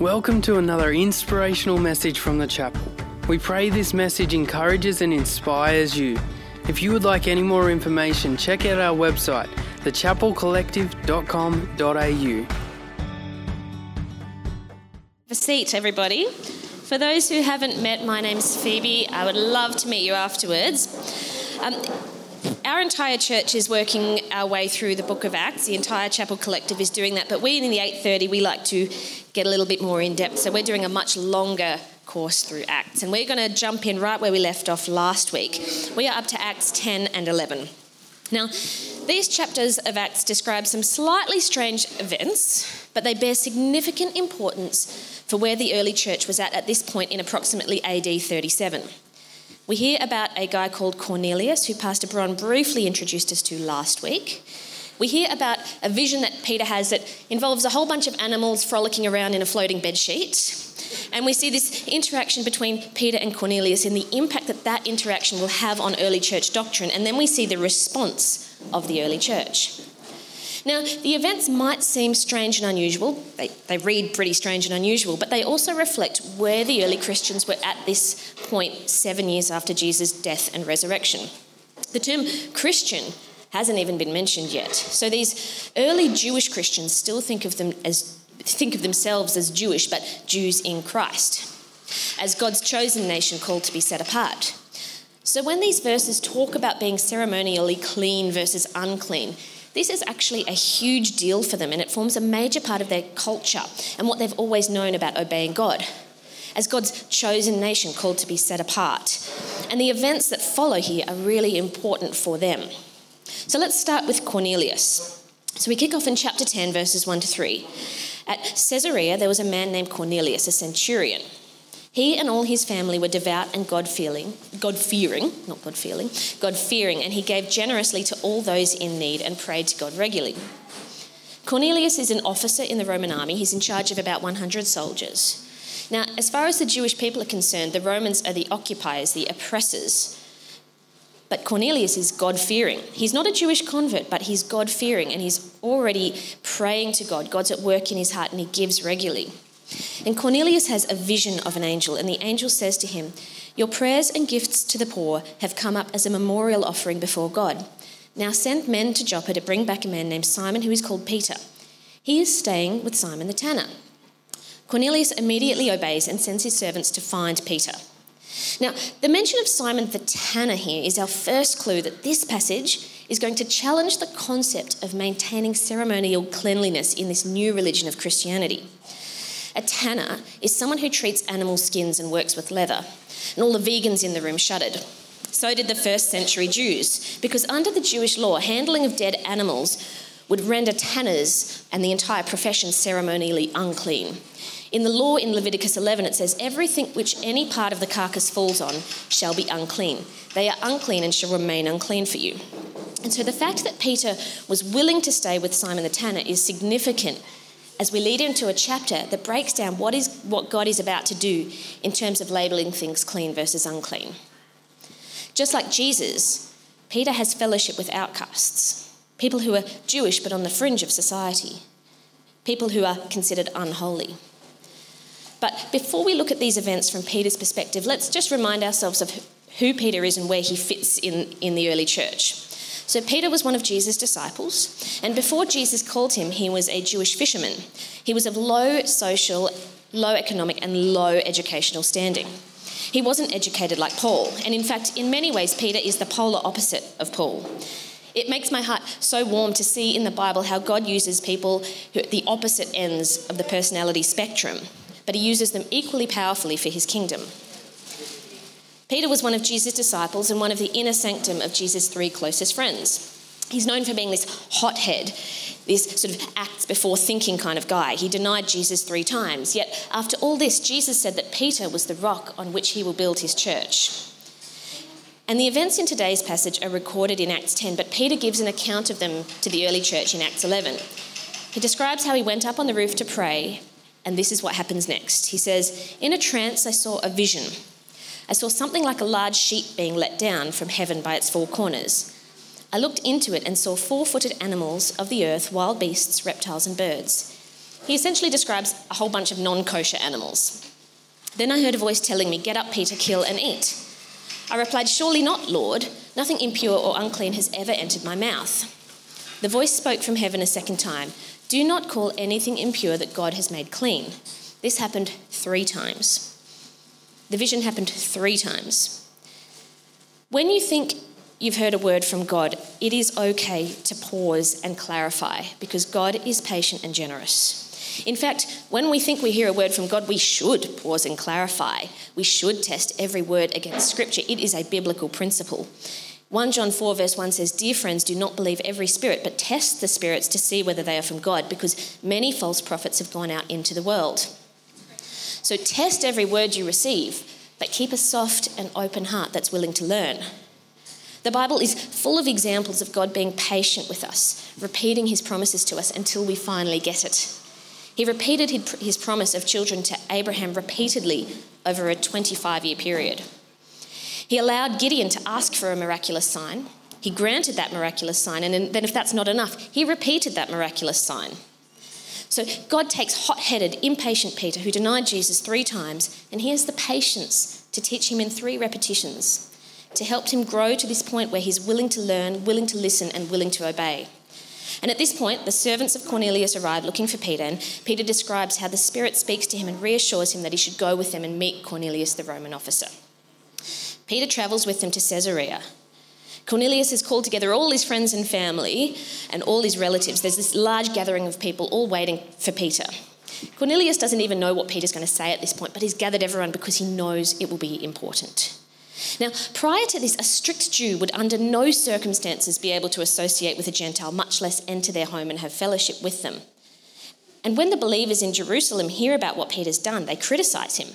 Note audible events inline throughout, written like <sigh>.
Welcome to another inspirational message from the chapel. We pray this message encourages and inspires you. If you would like any more information, check out our website, thechapelcollective.com.au. Have a seat, everybody. For those who haven't met, my name's Phoebe. I would love to meet you afterwards. Um, our entire church is working our way through the book of Acts. The entire chapel collective is doing that, but we in the 8:30 we like to get a little bit more in depth. So we're doing a much longer course through Acts, and we're going to jump in right where we left off last week. We are up to Acts 10 and 11. Now, these chapters of Acts describe some slightly strange events, but they bear significant importance for where the early church was at at this point in approximately AD 37. We hear about a guy called Cornelius, who Pastor Bron briefly introduced us to last week. We hear about a vision that Peter has that involves a whole bunch of animals frolicking around in a floating bed sheet. And we see this interaction between Peter and Cornelius and the impact that that interaction will have on early church doctrine. And then we see the response of the early church. Now, the events might seem strange and unusual. They, they read pretty strange and unusual, but they also reflect where the early Christians were at this point seven years after Jesus' death and resurrection. The term Christian hasn't even been mentioned yet. So these early Jewish Christians still think of them as think of themselves as Jewish, but Jews in Christ, as God's chosen nation called to be set apart. So when these verses talk about being ceremonially clean versus unclean, this is actually a huge deal for them, and it forms a major part of their culture and what they've always known about obeying God. As God's chosen nation called to be set apart. And the events that follow here are really important for them. So let's start with Cornelius. So we kick off in chapter 10, verses 1 to 3. At Caesarea, there was a man named Cornelius, a centurion. He and all his family were devout and God fearing, God fearing, not God feeling, God fearing, and he gave generously to all those in need and prayed to God regularly. Cornelius is an officer in the Roman army. He's in charge of about 100 soldiers. Now, as far as the Jewish people are concerned, the Romans are the occupiers, the oppressors. But Cornelius is God fearing. He's not a Jewish convert, but he's God fearing and he's already praying to God. God's at work in his heart and he gives regularly. And Cornelius has a vision of an angel, and the angel says to him, Your prayers and gifts to the poor have come up as a memorial offering before God. Now send men to Joppa to bring back a man named Simon who is called Peter. He is staying with Simon the tanner. Cornelius immediately obeys and sends his servants to find Peter. Now, the mention of Simon the tanner here is our first clue that this passage is going to challenge the concept of maintaining ceremonial cleanliness in this new religion of Christianity. A tanner is someone who treats animal skins and works with leather. And all the vegans in the room shuddered. So did the first century Jews, because under the Jewish law, handling of dead animals would render tanners and the entire profession ceremonially unclean. In the law in Leviticus 11, it says, Everything which any part of the carcass falls on shall be unclean. They are unclean and shall remain unclean for you. And so the fact that Peter was willing to stay with Simon the tanner is significant as we lead into a chapter that breaks down what, is, what God is about to do in terms of labeling things clean versus unclean. Just like Jesus, Peter has fellowship with outcasts, people who are Jewish but on the fringe of society, people who are considered unholy. But before we look at these events from Peter's perspective, let's just remind ourselves of who Peter is and where he fits in, in the early church. So, Peter was one of Jesus' disciples, and before Jesus called him, he was a Jewish fisherman. He was of low social, low economic, and low educational standing. He wasn't educated like Paul, and in fact, in many ways, Peter is the polar opposite of Paul. It makes my heart so warm to see in the Bible how God uses people who at the opposite ends of the personality spectrum, but he uses them equally powerfully for his kingdom. Peter was one of Jesus' disciples and one of the inner sanctum of Jesus' three closest friends. He's known for being this hothead, this sort of acts before thinking kind of guy. He denied Jesus three times. Yet, after all this, Jesus said that Peter was the rock on which he will build his church. And the events in today's passage are recorded in Acts 10, but Peter gives an account of them to the early church in Acts 11. He describes how he went up on the roof to pray, and this is what happens next. He says, In a trance, I saw a vision. I saw something like a large sheet being let down from heaven by its four corners. I looked into it and saw four footed animals of the earth, wild beasts, reptiles, and birds. He essentially describes a whole bunch of non kosher animals. Then I heard a voice telling me, Get up, Peter, kill and eat. I replied, Surely not, Lord. Nothing impure or unclean has ever entered my mouth. The voice spoke from heaven a second time Do not call anything impure that God has made clean. This happened three times. The vision happened three times. When you think you've heard a word from God, it is okay to pause and clarify because God is patient and generous. In fact, when we think we hear a word from God, we should pause and clarify. We should test every word against Scripture. It is a biblical principle. 1 John 4, verse 1 says, Dear friends, do not believe every spirit, but test the spirits to see whether they are from God, because many false prophets have gone out into the world. So test every word you receive, but keep a soft and open heart that's willing to learn. The Bible is full of examples of God being patient with us, repeating his promises to us until we finally get it. He repeated his promise of children to Abraham repeatedly over a 25 year period. He allowed Gideon to ask for a miraculous sign. He granted that miraculous sign, and then, if that's not enough, he repeated that miraculous sign. So God takes hot headed, impatient Peter, who denied Jesus three times, and he has the patience to teach him in three repetitions, to help him grow to this point where he's willing to learn, willing to listen, and willing to obey. And at this point, the servants of Cornelius arrive looking for Peter, and Peter describes how the Spirit speaks to him and reassures him that he should go with them and meet Cornelius, the Roman officer. Peter travels with them to Caesarea. Cornelius has called together all his friends and family and all his relatives. There's this large gathering of people all waiting for Peter. Cornelius doesn't even know what Peter's going to say at this point, but he's gathered everyone because he knows it will be important. Now, prior to this, a strict Jew would under no circumstances be able to associate with a Gentile, much less enter their home and have fellowship with them. And when the believers in Jerusalem hear about what Peter's done, they criticize him.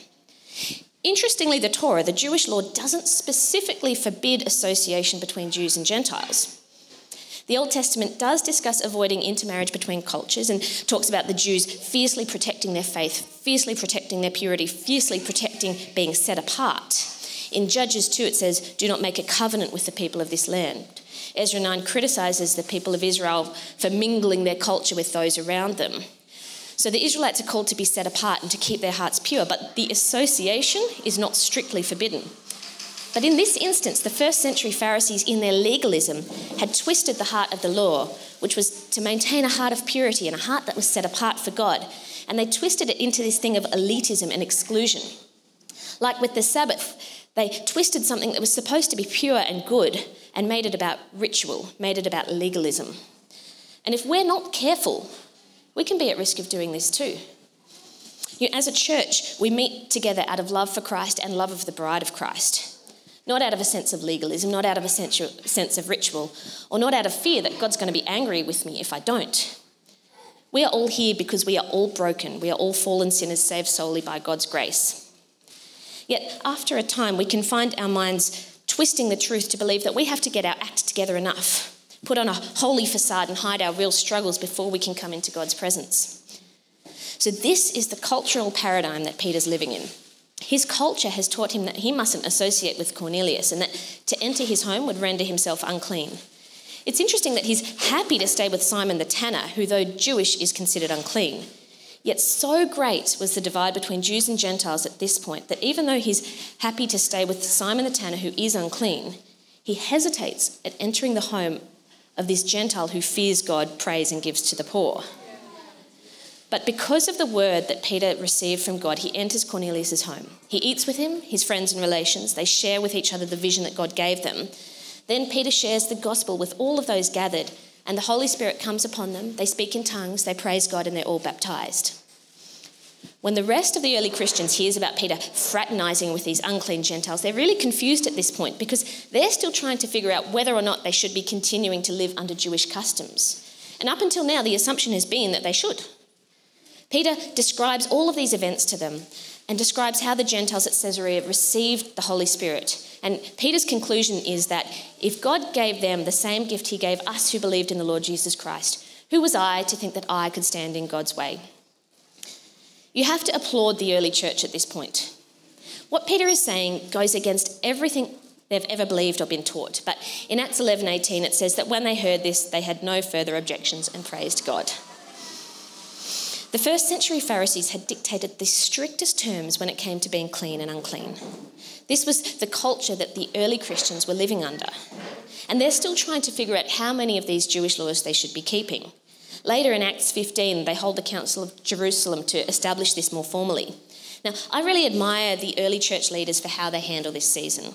Interestingly, the Torah, the Jewish law, doesn't specifically forbid association between Jews and Gentiles. The Old Testament does discuss avoiding intermarriage between cultures and talks about the Jews fiercely protecting their faith, fiercely protecting their purity, fiercely protecting being set apart. In Judges 2, it says, Do not make a covenant with the people of this land. Ezra 9 criticizes the people of Israel for mingling their culture with those around them. So the Israelites are called to be set apart and to keep their hearts pure, but the association is not strictly forbidden. But in this instance, the first century Pharisees, in their legalism, had twisted the heart of the law, which was to maintain a heart of purity and a heart that was set apart for God. And they twisted it into this thing of elitism and exclusion. Like with the Sabbath, they twisted something that was supposed to be pure and good and made it about ritual, made it about legalism. And if we're not careful, we can be at risk of doing this too. You know, as a church, we meet together out of love for Christ and love of the bride of Christ. Not out of a sense of legalism, not out of a sense of ritual, or not out of fear that God's going to be angry with me if I don't. We are all here because we are all broken. We are all fallen sinners saved solely by God's grace. Yet, after a time, we can find our minds twisting the truth to believe that we have to get our act together enough put on a holy facade and hide our real struggles before we can come into God's presence. So, this is the cultural paradigm that Peter's living in. His culture has taught him that he mustn't associate with Cornelius and that to enter his home would render himself unclean. It's interesting that he's happy to stay with Simon the tanner, who, though Jewish, is considered unclean. Yet, so great was the divide between Jews and Gentiles at this point that even though he's happy to stay with Simon the tanner, who is unclean, he hesitates at entering the home of this Gentile who fears God, prays, and gives to the poor. But because of the word that Peter received from God, he enters Cornelius' home. He eats with him, his friends and relations. They share with each other the vision that God gave them. Then Peter shares the gospel with all of those gathered, and the Holy Spirit comes upon them. They speak in tongues, they praise God, and they're all baptized. When the rest of the early Christians hears about Peter fraternizing with these unclean Gentiles, they're really confused at this point because they're still trying to figure out whether or not they should be continuing to live under Jewish customs. And up until now, the assumption has been that they should. Peter describes all of these events to them and describes how the Gentiles at Caesarea received the Holy Spirit. And Peter's conclusion is that if God gave them the same gift he gave us who believed in the Lord Jesus Christ, who was I to think that I could stand in God's way? You have to applaud the early church at this point. What Peter is saying goes against everything they've ever believed or been taught. But in Acts 11:18 it says that when they heard this they had no further objections and praised God. The first century Pharisees had dictated the strictest terms when it came to being clean and unclean. This was the culture that the early Christians were living under. And they're still trying to figure out how many of these Jewish laws they should be keeping. Later in Acts 15, they hold the Council of Jerusalem to establish this more formally. Now, I really admire the early church leaders for how they handle this season.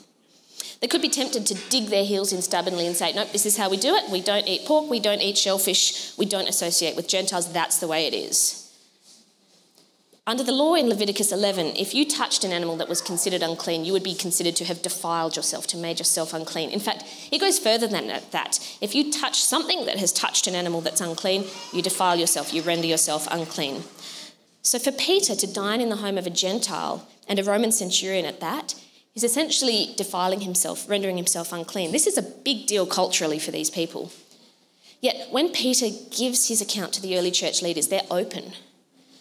They could be tempted to dig their heels in stubbornly and say, nope, this is how we do it. We don't eat pork, we don't eat shellfish, we don't associate with Gentiles. That's the way it is. Under the law in Leviticus 11, if you touched an animal that was considered unclean, you would be considered to have defiled yourself, to made yourself unclean. In fact, it goes further than that. If you touch something that has touched an animal that's unclean, you defile yourself, you render yourself unclean. So for Peter to dine in the home of a Gentile and a Roman centurion at that is essentially defiling himself, rendering himself unclean. This is a big deal culturally for these people. Yet when Peter gives his account to the early church leaders, they're open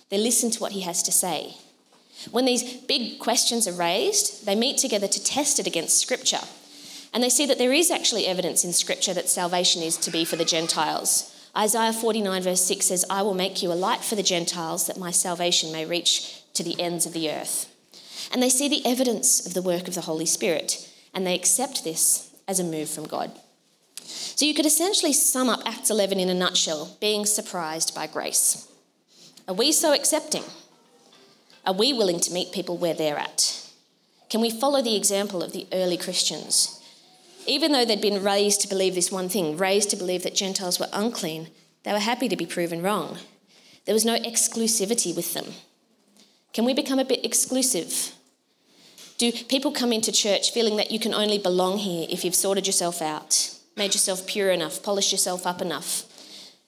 they listen to what he has to say. When these big questions are raised, they meet together to test it against Scripture. And they see that there is actually evidence in Scripture that salvation is to be for the Gentiles. Isaiah 49, verse 6 says, I will make you a light for the Gentiles, that my salvation may reach to the ends of the earth. And they see the evidence of the work of the Holy Spirit, and they accept this as a move from God. So you could essentially sum up Acts 11 in a nutshell being surprised by grace. Are we so accepting? Are we willing to meet people where they're at? Can we follow the example of the early Christians? Even though they'd been raised to believe this one thing, raised to believe that Gentiles were unclean, they were happy to be proven wrong. There was no exclusivity with them. Can we become a bit exclusive? Do people come into church feeling that you can only belong here if you've sorted yourself out, made yourself pure enough, polished yourself up enough?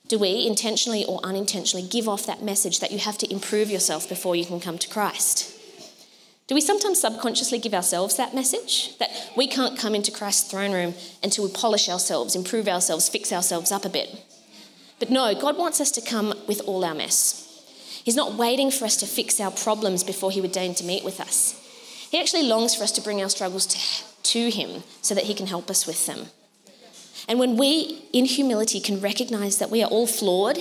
Do we intentionally or unintentionally give off that message that you have to improve yourself before you can come to Christ? Do we sometimes subconsciously give ourselves that message? That we can't come into Christ's throne room until we polish ourselves, improve ourselves, fix ourselves up a bit. But no, God wants us to come with all our mess. He's not waiting for us to fix our problems before He would deign to meet with us. He actually longs for us to bring our struggles to, to Him so that He can help us with them. And when we, in humility, can recognize that we are all flawed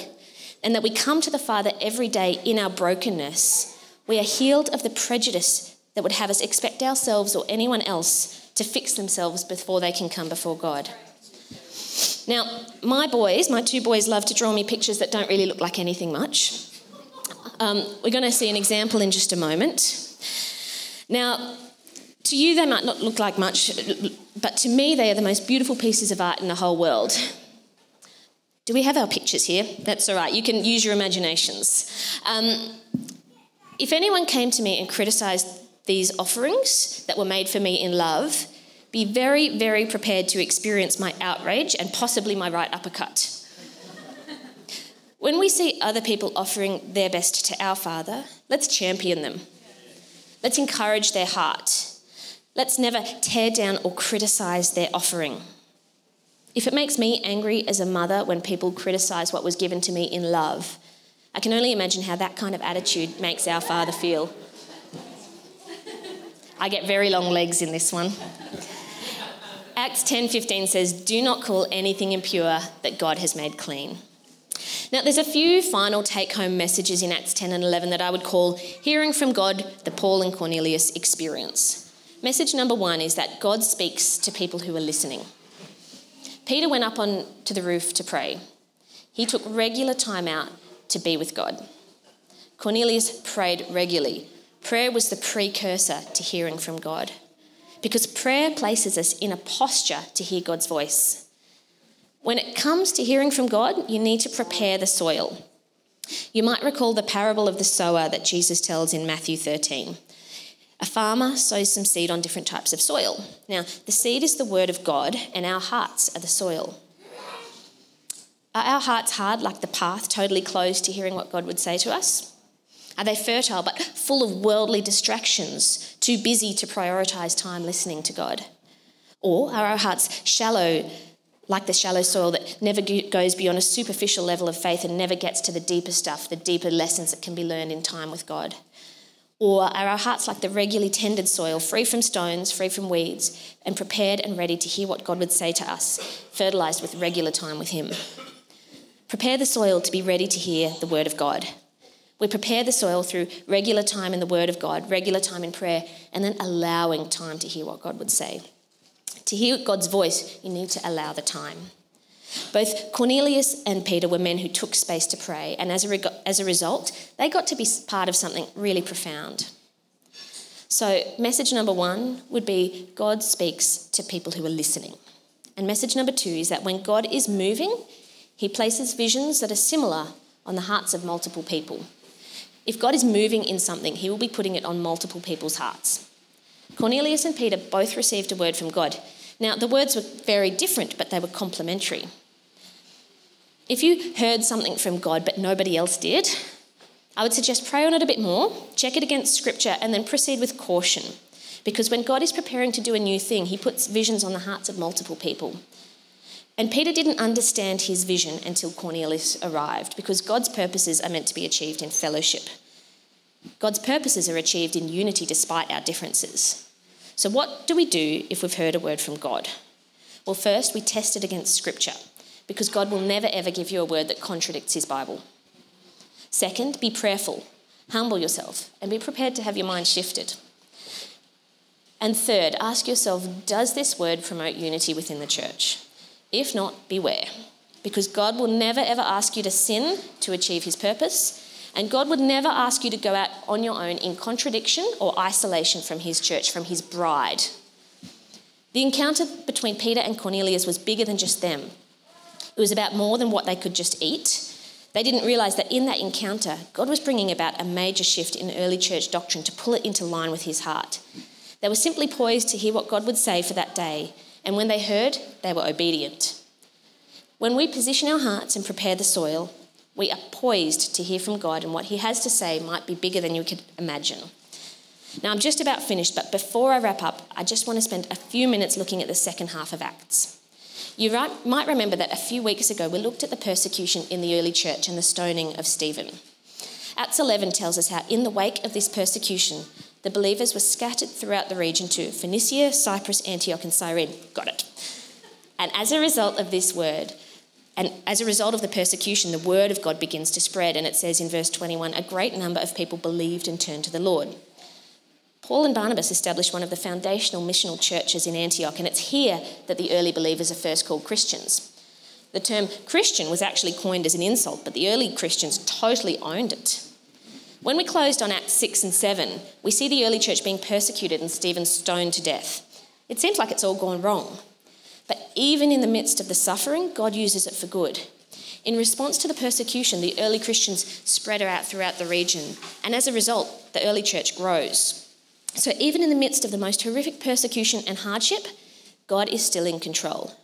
and that we come to the Father every day in our brokenness, we are healed of the prejudice that would have us expect ourselves or anyone else to fix themselves before they can come before God. Now, my boys, my two boys, love to draw me pictures that don't really look like anything much. Um, we're going to see an example in just a moment. Now, to you, they might not look like much, but to me, they are the most beautiful pieces of art in the whole world. Do we have our pictures here? That's all right. You can use your imaginations. Um, if anyone came to me and criticised these offerings that were made for me in love, be very, very prepared to experience my outrage and possibly my right uppercut. when we see other people offering their best to our Father, let's champion them. Let's encourage their heart. Let's never tear down or criticize their offering. If it makes me angry as a mother when people criticize what was given to me in love, I can only imagine how that kind of attitude makes our Father feel. I get very long legs in this one. Acts 10:15 says, "Do not call anything impure that God has made clean." Now, there's a few final take home messages in Acts 10 and 11 that I would call hearing from God, the Paul and Cornelius experience. Message number one is that God speaks to people who are listening. Peter went up on to the roof to pray. He took regular time out to be with God. Cornelius prayed regularly. Prayer was the precursor to hearing from God because prayer places us in a posture to hear God's voice. When it comes to hearing from God, you need to prepare the soil. You might recall the parable of the sower that Jesus tells in Matthew 13. A farmer sows some seed on different types of soil. Now, the seed is the word of God, and our hearts are the soil. Are our hearts hard, like the path, totally closed to hearing what God would say to us? Are they fertile but full of worldly distractions, too busy to prioritize time listening to God? Or are our hearts shallow, like the shallow soil that never goes beyond a superficial level of faith and never gets to the deeper stuff, the deeper lessons that can be learned in time with God? Or are our hearts like the regularly tended soil, free from stones, free from weeds, and prepared and ready to hear what God would say to us, fertilized with regular time with Him? Prepare the soil to be ready to hear the word of God. We prepare the soil through regular time in the Word of God, regular time in prayer, and then allowing time to hear what God would say. To hear God's voice, you need to allow the time. Both Cornelius and Peter were men who took space to pray, and as a, reg- as a result, they got to be part of something really profound. So, message number one would be God speaks to people who are listening. And message number two is that when God is moving, he places visions that are similar on the hearts of multiple people. If God is moving in something, he will be putting it on multiple people's hearts. Cornelius and Peter both received a word from God. Now, the words were very different, but they were complementary. If you heard something from God but nobody else did, I would suggest pray on it a bit more, check it against scripture, and then proceed with caution. Because when God is preparing to do a new thing, he puts visions on the hearts of multiple people. And Peter didn't understand his vision until Cornelius arrived, because God's purposes are meant to be achieved in fellowship. God's purposes are achieved in unity despite our differences. So, what do we do if we've heard a word from God? Well, first, we test it against Scripture because God will never ever give you a word that contradicts His Bible. Second, be prayerful, humble yourself, and be prepared to have your mind shifted. And third, ask yourself does this word promote unity within the church? If not, beware, because God will never ever ask you to sin to achieve His purpose. And God would never ask you to go out on your own in contradiction or isolation from his church, from his bride. The encounter between Peter and Cornelius was bigger than just them. It was about more than what they could just eat. They didn't realise that in that encounter, God was bringing about a major shift in early church doctrine to pull it into line with his heart. They were simply poised to hear what God would say for that day, and when they heard, they were obedient. When we position our hearts and prepare the soil, we are poised to hear from God, and what He has to say might be bigger than you could imagine. Now, I'm just about finished, but before I wrap up, I just want to spend a few minutes looking at the second half of Acts. You might remember that a few weeks ago we looked at the persecution in the early church and the stoning of Stephen. Acts 11 tells us how, in the wake of this persecution, the believers were scattered throughout the region to Phoenicia, Cyprus, Antioch, and Cyrene. Got it. And as a result of this word, and as a result of the persecution, the word of God begins to spread. And it says in verse 21 a great number of people believed and turned to the Lord. Paul and Barnabas established one of the foundational missional churches in Antioch, and it's here that the early believers are first called Christians. The term Christian was actually coined as an insult, but the early Christians totally owned it. When we closed on Acts 6 and 7, we see the early church being persecuted and Stephen stoned to death. It seems like it's all gone wrong. But even in the midst of the suffering, God uses it for good. In response to the persecution, the early Christians spread out throughout the region, and as a result, the early church grows. So, even in the midst of the most horrific persecution and hardship, God is still in control.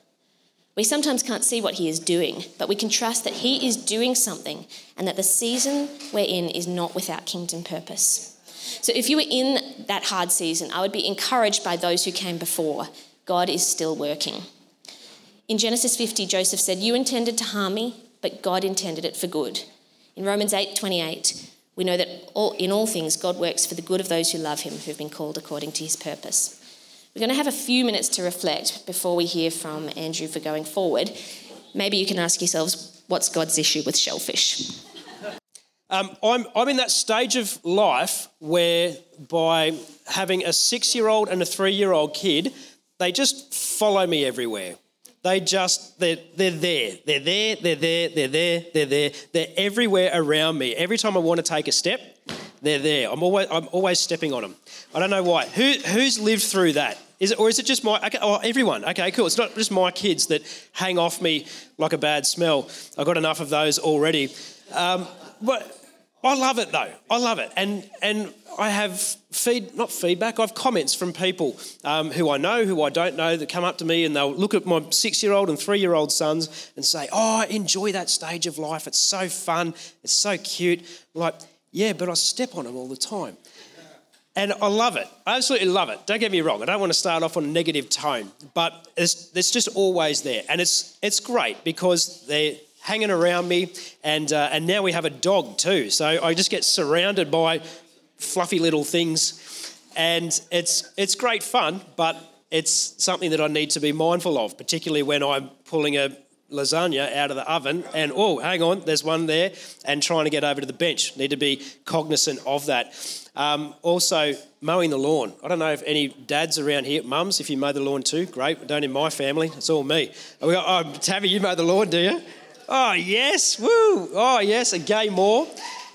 We sometimes can't see what He is doing, but we can trust that He is doing something and that the season we're in is not without kingdom purpose. So, if you were in that hard season, I would be encouraged by those who came before God is still working. In Genesis 50, Joseph said, You intended to harm me, but God intended it for good. In Romans 8 28, we know that all, in all things God works for the good of those who love him, who've been called according to his purpose. We're going to have a few minutes to reflect before we hear from Andrew for going forward. Maybe you can ask yourselves, what's God's issue with shellfish? Um, I'm, I'm in that stage of life where by having a six year old and a three year old kid, they just follow me everywhere. They just, they're, they're there. They're there, they're there, they're there, they're there. They're everywhere around me. Every time I want to take a step, they're there. I'm always, I'm always stepping on them. I don't know why. Who, who's lived through that? Is it, or is it just my, okay, oh, everyone? Okay, cool. It's not just my kids that hang off me like a bad smell. I've got enough of those already. Um, but I love it though. I love it. And, and I have feed, not feedback, I have comments from people um, who I know, who I don't know, that come up to me and they'll look at my six year old and three year old sons and say, Oh, I enjoy that stage of life. It's so fun. It's so cute. Like, yeah, but I step on them all the time. And I love it. I absolutely love it. Don't get me wrong. I don't want to start off on a negative tone, but it's, it's just always there. And it's, it's great because they're hanging around me. And, uh, and now we have a dog too. So I just get surrounded by fluffy little things. And it's, it's great fun, but it's something that I need to be mindful of, particularly when I'm pulling a lasagna out of the oven and, oh, hang on, there's one there, and trying to get over to the bench. Need to be cognizant of that. Um, also, mowing the lawn. I don't know if any dads around here, mums, if you mow the lawn too, great. Don't in my family, it's all me. Got, oh, Tabby, you mow the lawn, do you? Oh, yes, woo. Oh, yes, a gay more.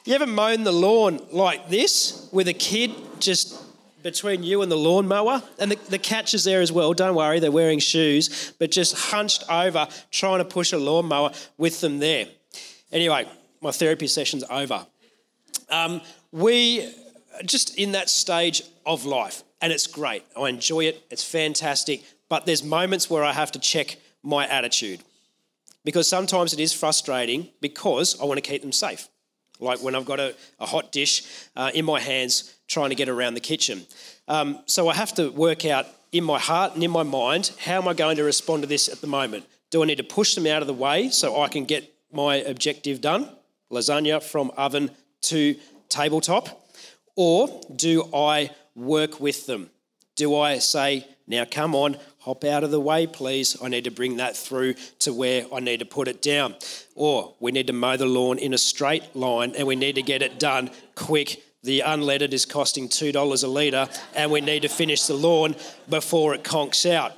You ever mown the lawn like this with a kid just between you and the lawnmower? And the, the catch is there as well. Don't worry, they're wearing shoes, but just hunched over trying to push a lawnmower with them there. Anyway, my therapy session's over. Um, we just in that stage of life, and it's great. I enjoy it, it's fantastic, but there's moments where I have to check my attitude because sometimes it is frustrating because I want to keep them safe. Like when I've got a, a hot dish uh, in my hands trying to get around the kitchen. Um, so I have to work out in my heart and in my mind how am I going to respond to this at the moment? Do I need to push them out of the way so I can get my objective done? Lasagna from oven to tabletop. Or do I work with them? Do I say, now come on, hop out of the way, please? I need to bring that through to where I need to put it down. Or we need to mow the lawn in a straight line and we need to get it done quick. The unleaded is costing $2 a litre and we need to finish the lawn before it conks out.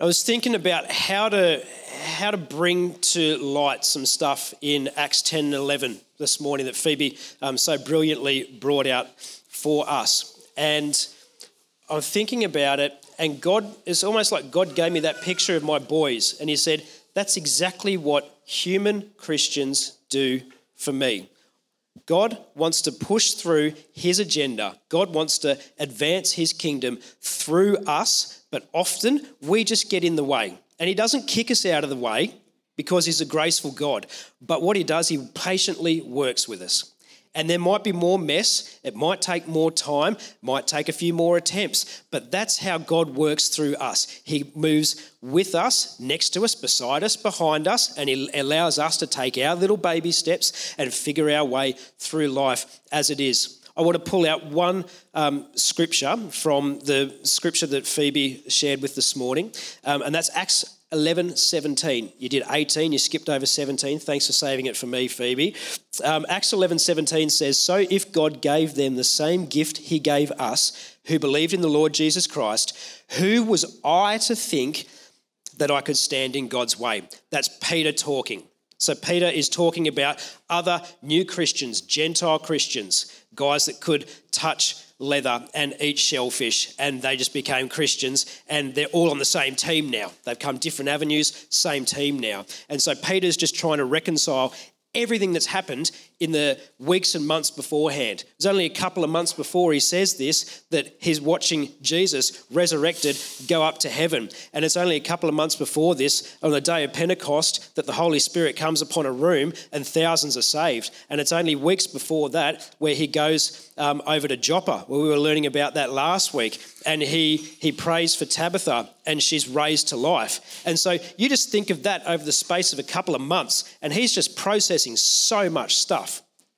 I was thinking about how to how to bring to light some stuff in Acts 10 and 11 this morning that Phoebe um, so brilliantly brought out for us. And I'm thinking about it, and God, it's almost like God gave me that picture of my boys, and He said, That's exactly what human Christians do for me. God wants to push through His agenda, God wants to advance His kingdom through us, but often we just get in the way. And He doesn't kick us out of the way because He's a graceful God. But what He does, He patiently works with us. And there might be more mess, it might take more time, might take a few more attempts, but that's how God works through us. He moves with us, next to us, beside us, behind us, and He allows us to take our little baby steps and figure our way through life as it is. I want to pull out one um, scripture from the scripture that Phoebe shared with this morning, um, and that's Acts 11, 17. You did 18, you skipped over 17. Thanks for saving it for me, Phoebe. Um, Acts 11, 17 says, So if God gave them the same gift he gave us, who believed in the Lord Jesus Christ, who was I to think that I could stand in God's way? That's Peter talking. So Peter is talking about other new Christians, Gentile Christians, guys that could touch leather and eat shellfish, and they just became Christians, and they're all on the same team now. They've come different avenues, same team now. And so Peter's just trying to reconcile everything that's happened in the weeks and months beforehand. It was only a couple of months before he says this that he's watching Jesus resurrected go up to heaven. And it's only a couple of months before this, on the day of Pentecost, that the Holy Spirit comes upon a room and thousands are saved. And it's only weeks before that where he goes um, over to Joppa, where we were learning about that last week. And he, he prays for Tabitha and she's raised to life. And so you just think of that over the space of a couple of months, and he's just processing so much stuff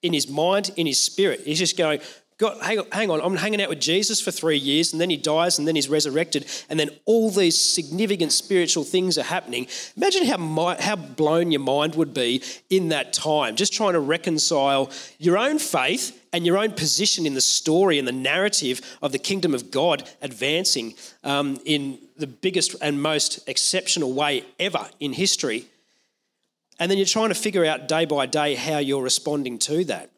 in his mind, in his spirit. He's just going, God, hang on, hang on, I'm hanging out with Jesus for three years, and then he dies, and then he's resurrected, and then all these significant spiritual things are happening. Imagine how, how blown your mind would be in that time, just trying to reconcile your own faith and your own position in the story and the narrative of the kingdom of God advancing um, in the biggest and most exceptional way ever in history. And then you're trying to figure out day by day how you're responding to that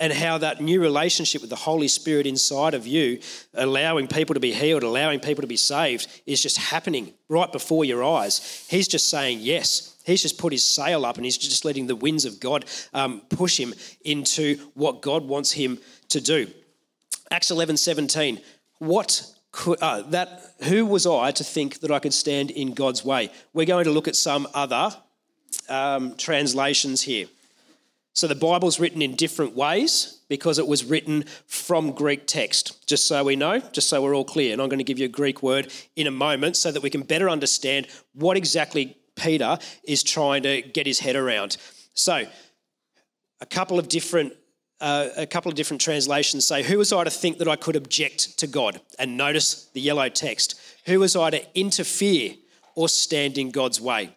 and how that new relationship with the Holy Spirit inside of you, allowing people to be healed, allowing people to be saved, is just happening right before your eyes. He's just saying yes. He's just put his sail up and he's just letting the winds of God um, push him into what God wants him to do. Acts 11 17. What could, uh, that, who was I to think that I could stand in God's way? We're going to look at some other um, translations here. So the Bible's written in different ways because it was written from Greek text, just so we know, just so we're all clear. And I'm going to give you a Greek word in a moment so that we can better understand what exactly Peter is trying to get his head around. So, a couple of different uh, a couple of different translations say, Who was I to think that I could object to God? And notice the yellow text. Who was I to interfere or stand in God's way?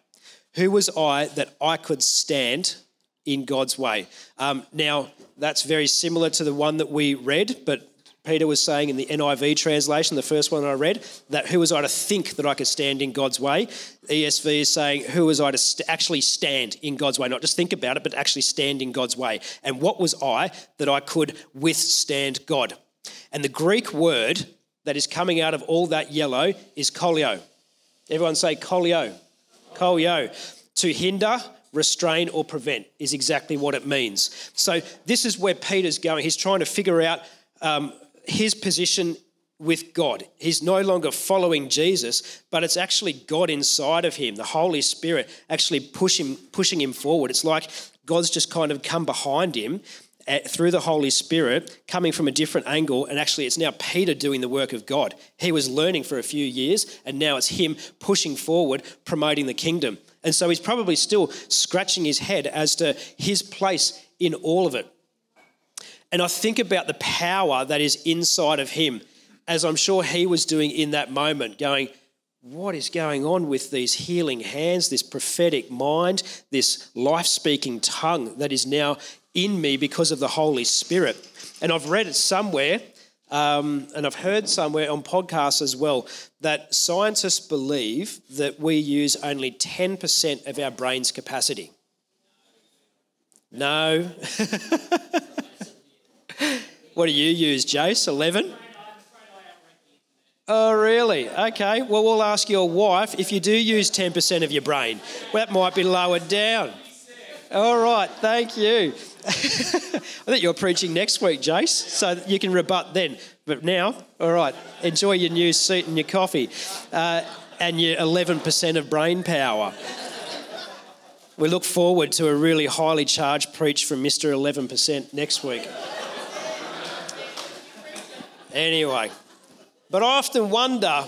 Who was I that I could stand in God's way? Um, now, that's very similar to the one that we read, but Peter was saying in the NIV translation, the first one I read, that who was I to think that I could stand in God's way? ESV is saying, who was I to st- actually stand in God's way? Not just think about it, but actually stand in God's way. And what was I that I could withstand God? And the Greek word that is coming out of all that yellow is kolio. Everyone say kolio. Kolio. To hinder, restrain, or prevent is exactly what it means. So this is where Peter's going. He's trying to figure out um, his position with God. He's no longer following Jesus, but it's actually God inside of him, the Holy Spirit, actually pushing pushing him forward. It's like God's just kind of come behind him eh, through the Holy Spirit, coming from a different angle, and actually it's now Peter doing the work of God. He was learning for a few years, and now it's him pushing forward, promoting the kingdom. And so he's probably still scratching his head as to his place in all of it. And I think about the power that is inside of him, as I'm sure he was doing in that moment, going, What is going on with these healing hands, this prophetic mind, this life speaking tongue that is now in me because of the Holy Spirit? And I've read it somewhere, um, and I've heard somewhere on podcasts as well, that scientists believe that we use only 10% of our brain's capacity. No. <laughs> What do you use, Jace? 11? Oh, really? Okay. Well, we'll ask your wife if you do use 10% of your brain. Well, that might be lowered down. All right. Thank you. <laughs> I think you're preaching next week, Jace, so you can rebut then. But now, all right, enjoy your new seat and your coffee uh, and your 11% of brain power. We look forward to a really highly charged preach from Mr. 11% next week. Anyway, but I often wonder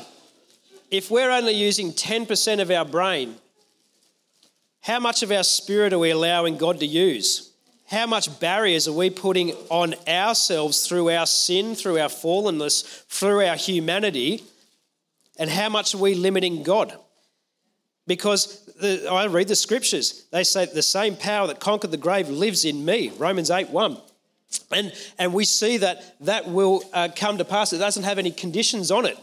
if we're only using 10% of our brain, how much of our spirit are we allowing God to use? How much barriers are we putting on ourselves through our sin, through our fallenness, through our humanity? And how much are we limiting God? Because the, I read the scriptures, they say the same power that conquered the grave lives in me, Romans 8 1. And, and we see that that will uh, come to pass. It doesn't have any conditions on it.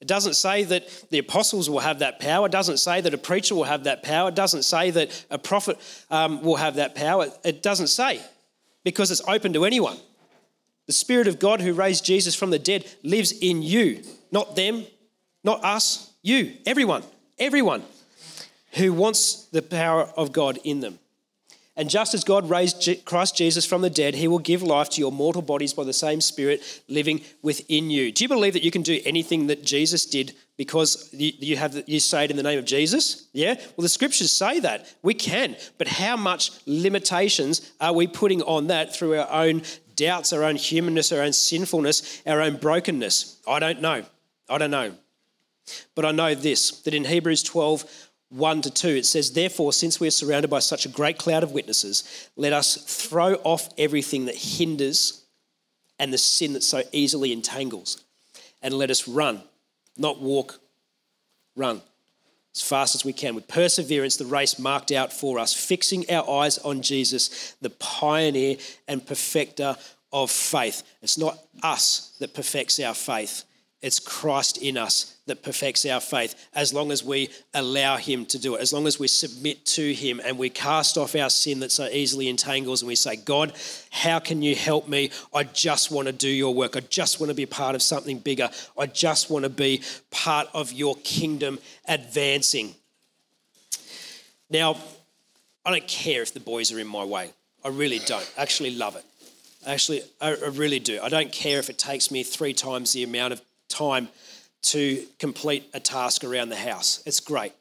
It doesn't say that the apostles will have that power. It doesn't say that a preacher will have that power. It doesn't say that a prophet um, will have that power. It doesn't say because it's open to anyone. The Spirit of God who raised Jesus from the dead lives in you, not them, not us, you, everyone, everyone who wants the power of God in them. And just as God raised Christ Jesus from the dead, he will give life to your mortal bodies by the same Spirit living within you. Do you believe that you can do anything that Jesus did because you, have you say it in the name of Jesus? Yeah? Well, the scriptures say that. We can. But how much limitations are we putting on that through our own doubts, our own humanness, our own sinfulness, our own brokenness? I don't know. I don't know. But I know this that in Hebrews 12, 1 to 2, it says, Therefore, since we are surrounded by such a great cloud of witnesses, let us throw off everything that hinders and the sin that so easily entangles, and let us run, not walk, run as fast as we can. With perseverance the race marked out for us, fixing our eyes on Jesus, the pioneer and perfecter of faith. It's not us that perfects our faith, it's Christ in us that perfects our faith as long as we allow Him to do it, as long as we submit to Him and we cast off our sin that so easily entangles and we say, God, how can you help me? I just want to do your work. I just want to be part of something bigger. I just want to be part of your kingdom advancing. Now, I don't care if the boys are in my way. I really don't. I actually love it. Actually, I really do. I don't care if it takes me three times the amount of time to complete a task around the house. It's great.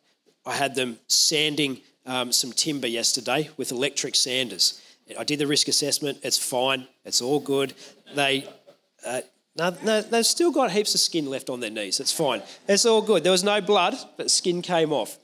I had them sanding um, some timber yesterday with electric sanders. I did the risk assessment. It's fine. It's all good. They, uh, no, no, they've still got heaps of skin left on their knees. It's fine. It's all good. There was no blood, but skin came off.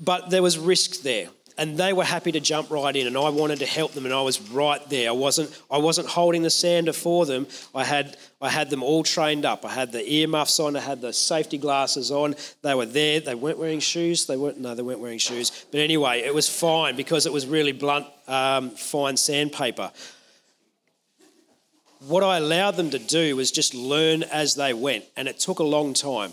But there was risk there. And they were happy to jump right in, and I wanted to help them, and I was right there. I wasn't, I wasn't holding the sander for them. I had, I had them all trained up. I had the earmuffs on, I had the safety glasses on. They were there. They weren't wearing shoes. They weren't, no, they weren't wearing shoes. But anyway, it was fine because it was really blunt, um, fine sandpaper what I allowed them to do was just learn as they went, and it took a long time.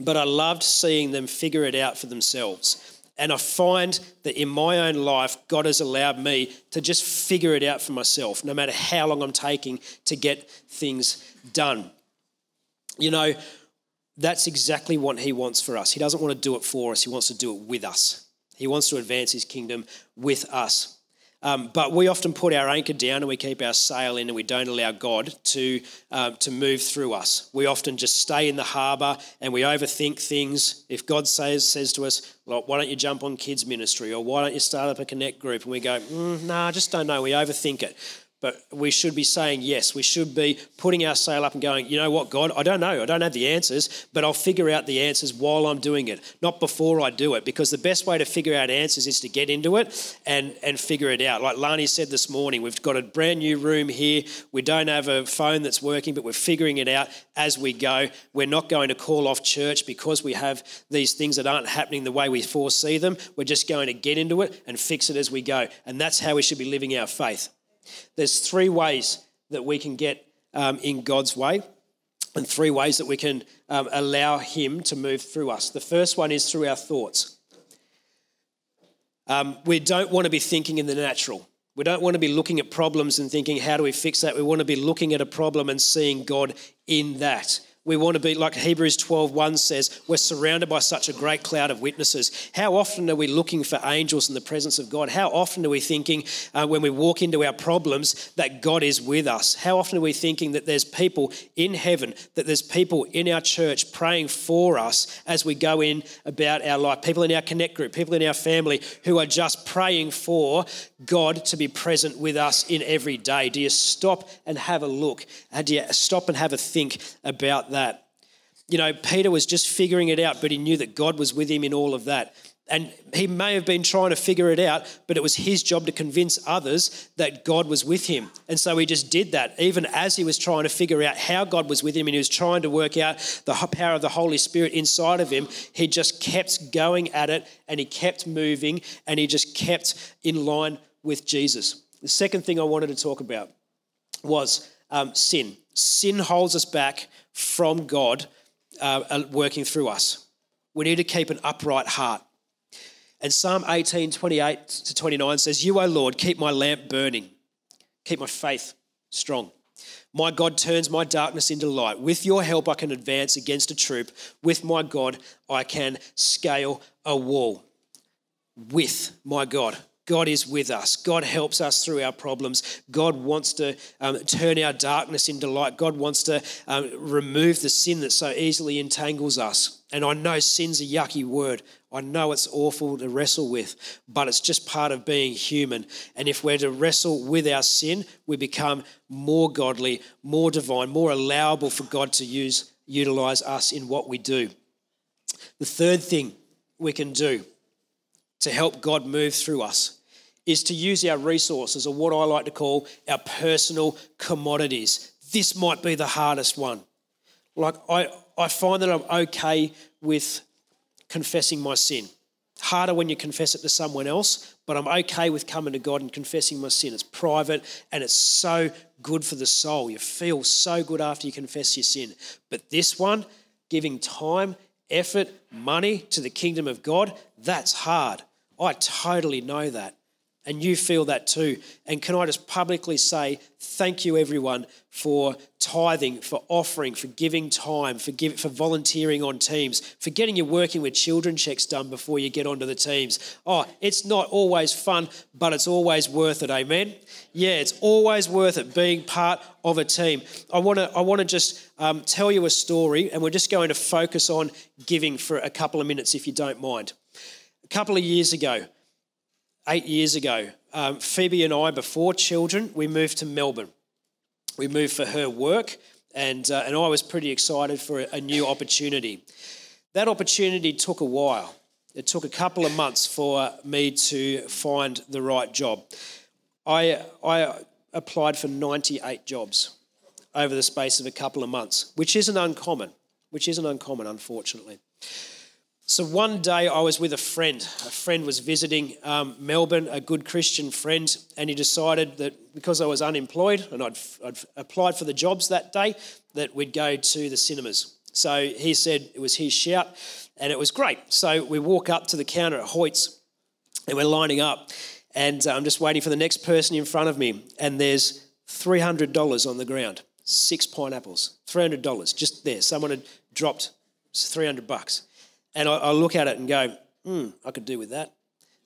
But I loved seeing them figure it out for themselves. And I find that in my own life, God has allowed me to just figure it out for myself, no matter how long I'm taking to get things done. You know, that's exactly what He wants for us. He doesn't want to do it for us, He wants to do it with us. He wants to advance His kingdom with us. Um, but we often put our anchor down and we keep our sail in and we don't allow God to, uh, to move through us. We often just stay in the harbour and we overthink things. If God says, says to us, well, why don't you jump on kids' ministry or why don't you start up a connect group? And we go, mm, nah, I just don't know. We overthink it. But we should be saying yes. We should be putting our sail up and going, you know what, God, I don't know. I don't have the answers, but I'll figure out the answers while I'm doing it, not before I do it. Because the best way to figure out answers is to get into it and, and figure it out. Like Lani said this morning, we've got a brand new room here. We don't have a phone that's working, but we're figuring it out as we go. We're not going to call off church because we have these things that aren't happening the way we foresee them. We're just going to get into it and fix it as we go. And that's how we should be living our faith. There's three ways that we can get um, in God's way, and three ways that we can um, allow Him to move through us. The first one is through our thoughts. Um, we don't want to be thinking in the natural. We don't want to be looking at problems and thinking, how do we fix that? We want to be looking at a problem and seeing God in that. We want to be, like Hebrews 12 1 says, we're surrounded by such a great cloud of witnesses. How often are we looking for angels in the presence of God? How often are we thinking uh, when we walk into our problems that God is with us? How often are we thinking that there's people in heaven, that there's people in our church praying for us as we go in about our life? People in our connect group, people in our family who are just praying for God to be present with us in every day. Do you stop and have a look? And do you stop and have a think about that? That. You know, Peter was just figuring it out, but he knew that God was with him in all of that. And he may have been trying to figure it out, but it was his job to convince others that God was with him. And so he just did that, even as he was trying to figure out how God was with him and he was trying to work out the power of the Holy Spirit inside of him. He just kept going at it and he kept moving and he just kept in line with Jesus. The second thing I wanted to talk about was um, sin. Sin holds us back from God uh, uh, working through us. We need to keep an upright heart. And Psalm 18, 28 to 29 says, You, O Lord, keep my lamp burning, keep my faith strong. My God turns my darkness into light. With your help, I can advance against a troop. With my God, I can scale a wall. With my God. God is with us. God helps us through our problems. God wants to um, turn our darkness into light. God wants to um, remove the sin that so easily entangles us. And I know sin's a yucky word. I know it's awful to wrestle with, but it's just part of being human. And if we're to wrestle with our sin, we become more godly, more divine, more allowable for God to use, utilize us in what we do. The third thing we can do to help God move through us is to use our resources, or what I like to call our personal commodities. This might be the hardest one. Like, I, I find that I'm okay with confessing my sin. Harder when you confess it to someone else, but I'm okay with coming to God and confessing my sin. It's private and it's so good for the soul. You feel so good after you confess your sin. But this one, giving time, effort, money to the kingdom of God, that's hard. I totally know that and you feel that too. And can I just publicly say thank you, everyone, for tithing, for offering, for giving time, for give, for volunteering on teams, for getting your working with children checks done before you get onto the teams. Oh, it's not always fun, but it's always worth it. Amen. Yeah, it's always worth it being part of a team. I want to I want to just um, tell you a story, and we're just going to focus on giving for a couple of minutes, if you don't mind. A couple of years ago eight years ago, um, Phoebe and I, before children, we moved to Melbourne. We moved for her work, and, uh, and I was pretty excited for a, a new opportunity. That opportunity took a while. It took a couple of months for me to find the right job. I, I applied for 98 jobs over the space of a couple of months, which isn't uncommon, which isn't uncommon, unfortunately. So one day I was with a friend. A friend was visiting um, Melbourne, a good Christian friend, and he decided that because I was unemployed and I'd, I'd applied for the jobs that day, that we'd go to the cinemas. So he said it was his shout, and it was great. So we walk up to the counter at Hoyts, and we're lining up, and uh, I'm just waiting for the next person in front of me, and there's $300 on the ground, six pineapples, $300 just there. Someone had dropped 300 bucks. And I, I look at it and go, hmm, I could do with that.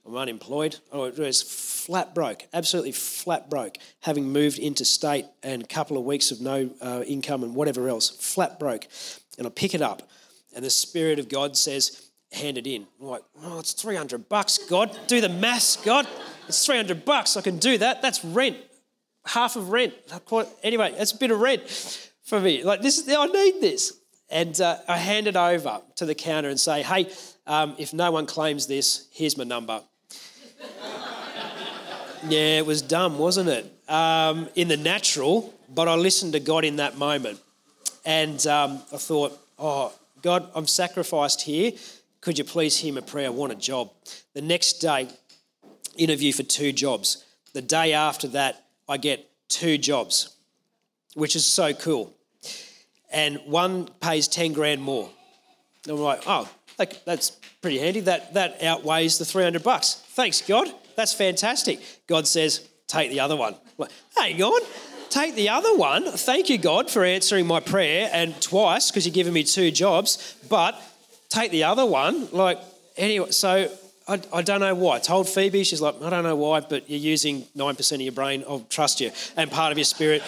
I'm unemployed. I was flat broke, absolutely flat broke, having moved interstate and a couple of weeks of no uh, income and whatever else, flat broke. And I pick it up, and the Spirit of God says, hand it in. I'm like, oh, it's 300 bucks, God. Do the maths, God. It's 300 bucks. I can do that. That's rent, half of rent. Anyway, that's a bit of rent for me. Like, this, is, I need this. And uh, I hand it over to the counter and say, hey, um, if no one claims this, here's my number. <laughs> yeah, it was dumb, wasn't it? Um, in the natural, but I listened to God in that moment. And um, I thought, oh, God, I'm sacrificed here. Could you please hear my prayer? I want a job. The next day, interview for two jobs. The day after that, I get two jobs, which is so cool and one pays 10 grand more. And I'm like, oh, that's pretty handy. That, that outweighs the 300 bucks. Thanks, God. That's fantastic. God says, take the other one. Like, hang on, take the other one. Thank you, God, for answering my prayer and twice because you're giving me two jobs, but take the other one. Like, anyway, so I, I, don't know why. I told Phoebe, she's like, I don't know why, but you're using 9% of your brain. I'll trust you. And part of your spirit,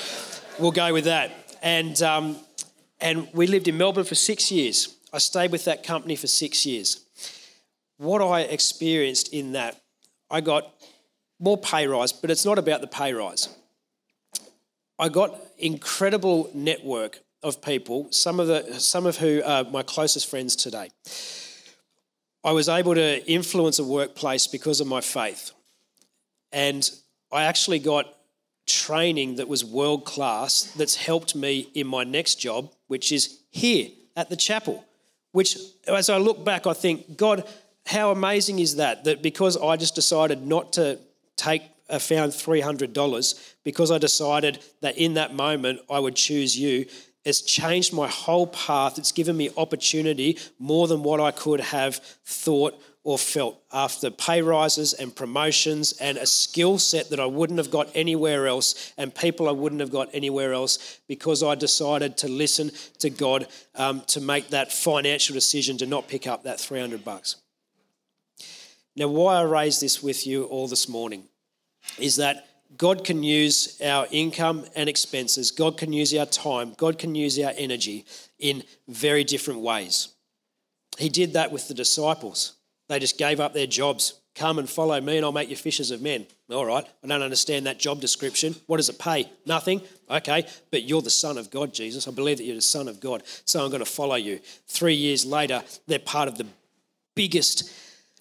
we'll go with that. And um, and we lived in Melbourne for six years. I stayed with that company for six years. What I experienced in that, I got more pay rise, but it's not about the pay rise. I got incredible network of people, some of the some of who are my closest friends today. I was able to influence a workplace because of my faith. And I actually got training that was world class that's helped me in my next job, which is here at the chapel. Which, as I look back, I think, God, how amazing is that? That because I just decided not to take a found $300, because I decided that in that moment I would choose you, it's changed my whole path. It's given me opportunity more than what I could have thought or felt after pay rises and promotions and a skill set that I wouldn't have got anywhere else and people I wouldn't have got anywhere else because I decided to listen to God um, to make that financial decision to not pick up that 300 bucks. Now, why I raise this with you all this morning is that God can use our income and expenses, God can use our time, God can use our energy in very different ways. He did that with the disciples. They just gave up their jobs. Come and follow me, and I'll make you fishers of men. All right, I don't understand that job description. What does it pay? Nothing. Okay, but you're the Son of God, Jesus. I believe that you're the Son of God, so I'm going to follow you. Three years later, they're part of the biggest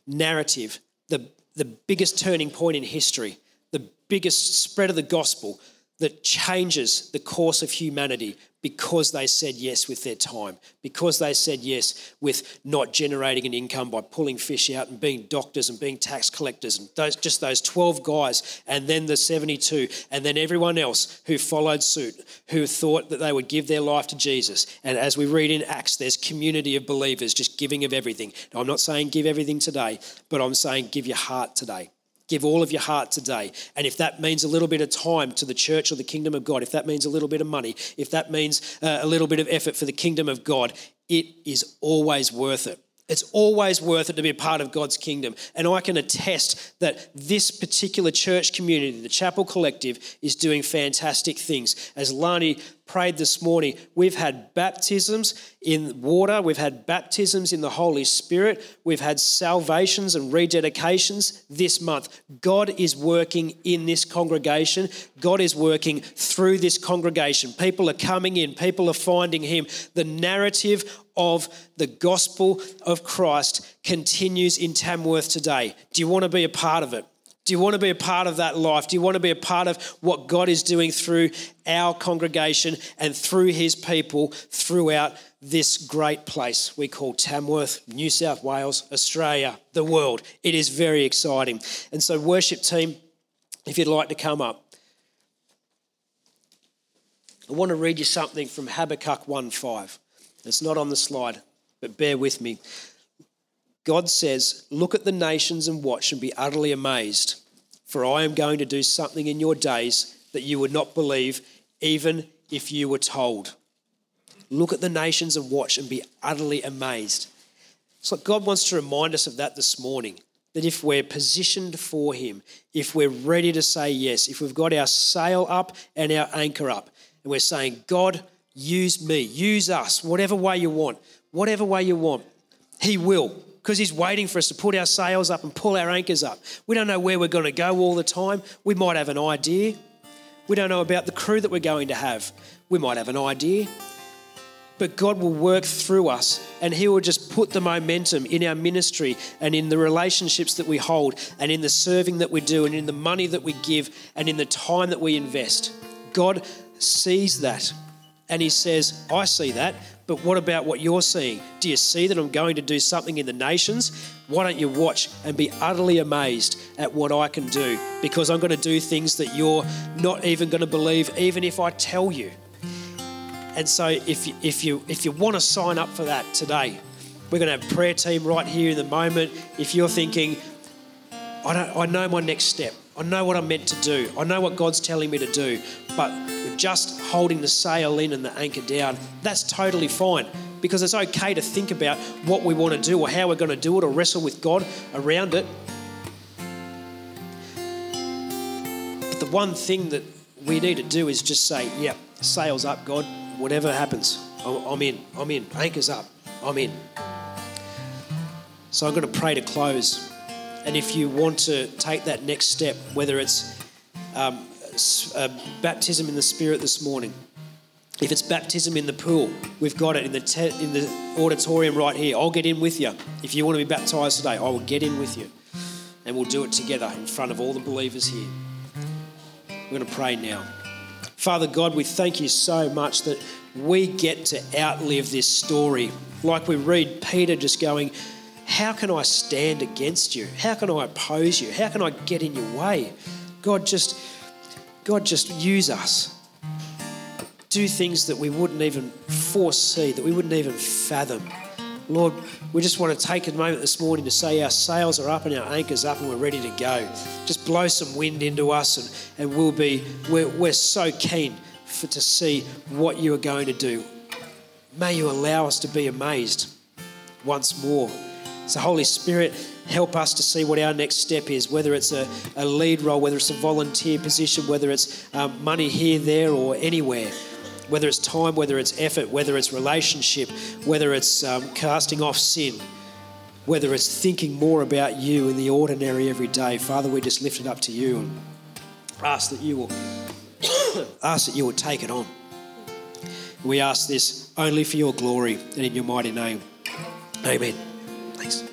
narrative, the, the biggest turning point in history, the biggest spread of the gospel that changes the course of humanity because they said yes with their time, because they said yes with not generating an income by pulling fish out and being doctors and being tax collectors and those, just those 12 guys and then the 72 and then everyone else who followed suit, who thought that they would give their life to Jesus. And as we read in Acts, there's community of believers just giving of everything. Now, I'm not saying give everything today, but I'm saying give your heart today. Give all of your heart today. And if that means a little bit of time to the church or the kingdom of God, if that means a little bit of money, if that means uh, a little bit of effort for the kingdom of God, it is always worth it. It's always worth it to be a part of God's kingdom. And I can attest that this particular church community, the Chapel Collective, is doing fantastic things. As Lani prayed this morning, we've had baptisms in water, we've had baptisms in the Holy Spirit, we've had salvations and rededications this month. God is working in this congregation, God is working through this congregation. People are coming in, people are finding Him. The narrative of the gospel of Christ continues in Tamworth today. Do you want to be a part of it? Do you want to be a part of that life? Do you want to be a part of what God is doing through our congregation and through his people throughout this great place we call Tamworth, New South Wales, Australia, the world? It is very exciting. And so, worship team, if you'd like to come up, I want to read you something from Habakkuk 1:5. It's not on the slide, but bear with me. God says, Look at the nations and watch and be utterly amazed, for I am going to do something in your days that you would not believe, even if you were told. Look at the nations and watch and be utterly amazed. So God wants to remind us of that this morning. That if we're positioned for Him, if we're ready to say yes, if we've got our sail up and our anchor up, and we're saying, God, use me, use us, whatever way you want, whatever way you want, He will because He's waiting for us to put our sails up and pull our anchors up. We don't know where we're going to go all the time. We might have an idea. We don't know about the crew that we're going to have. We might have an idea. But God will work through us and He will just put the momentum in our ministry and in the relationships that we hold and in the serving that we do and in the money that we give and in the time that we invest. God sees that and He says, I see that. But what about what you're seeing? Do you see that I'm going to do something in the nations? Why don't you watch and be utterly amazed at what I can do? Because I'm going to do things that you're not even going to believe, even if I tell you. And so, if you, if you if you want to sign up for that today, we're going to have a prayer team right here in the moment. If you're thinking, I don't, I know my next step. I know what I'm meant to do. I know what God's telling me to do, but just holding the sail in and the anchor down, that's totally fine because it's okay to think about what we want to do or how we're going to do it or wrestle with God around it. But the one thing that we need to do is just say, yeah, sails up, God, whatever happens, I'm in, I'm in, anchors up, I'm in. So I'm going to pray to close. And if you want to take that next step, whether it's um, uh, baptism in the Spirit this morning. If it's baptism in the pool, we've got it in the, te- in the auditorium right here. I'll get in with you. If you want to be baptized today, I will get in with you. And we'll do it together in front of all the believers here. We're going to pray now. Father God, we thank you so much that we get to outlive this story. Like we read Peter just going, How can I stand against you? How can I oppose you? How can I get in your way? God, just God, just use us. Do things that we wouldn't even foresee, that we wouldn't even fathom. Lord, we just want to take a moment this morning to say our sails are up and our anchors up and we're ready to go. Just blow some wind into us and, and we'll be, we're, we're so keen for, to see what you are going to do. May you allow us to be amazed once more. So, Holy Spirit, help us to see what our next step is, whether it's a, a lead role, whether it's a volunteer position, whether it's um, money here, there, or anywhere. Whether it's time, whether it's effort, whether it's relationship, whether it's um, casting off sin, whether it's thinking more about you in the ordinary every day. Father, we just lift it up to you and ask that you will <coughs> ask that you will take it on. We ask this only for your glory and in your mighty name. Amen. Thanks.